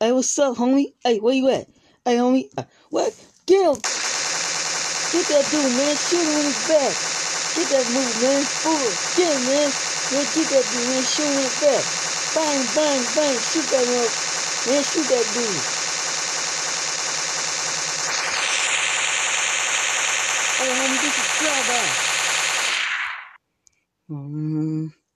Hey, what's up, homie? Hey, where you at? Hey, homie. Uh, what? Get him. Get that dude, man. Shoot him in his back. Get that move, man. Forward. Get him, man. Man, get that dude, man. Shoot him in his back. Bang, bang, bang. Shoot that man. Man, shoot that dude. Hey, homie, this is drive-by. Mm-hmm.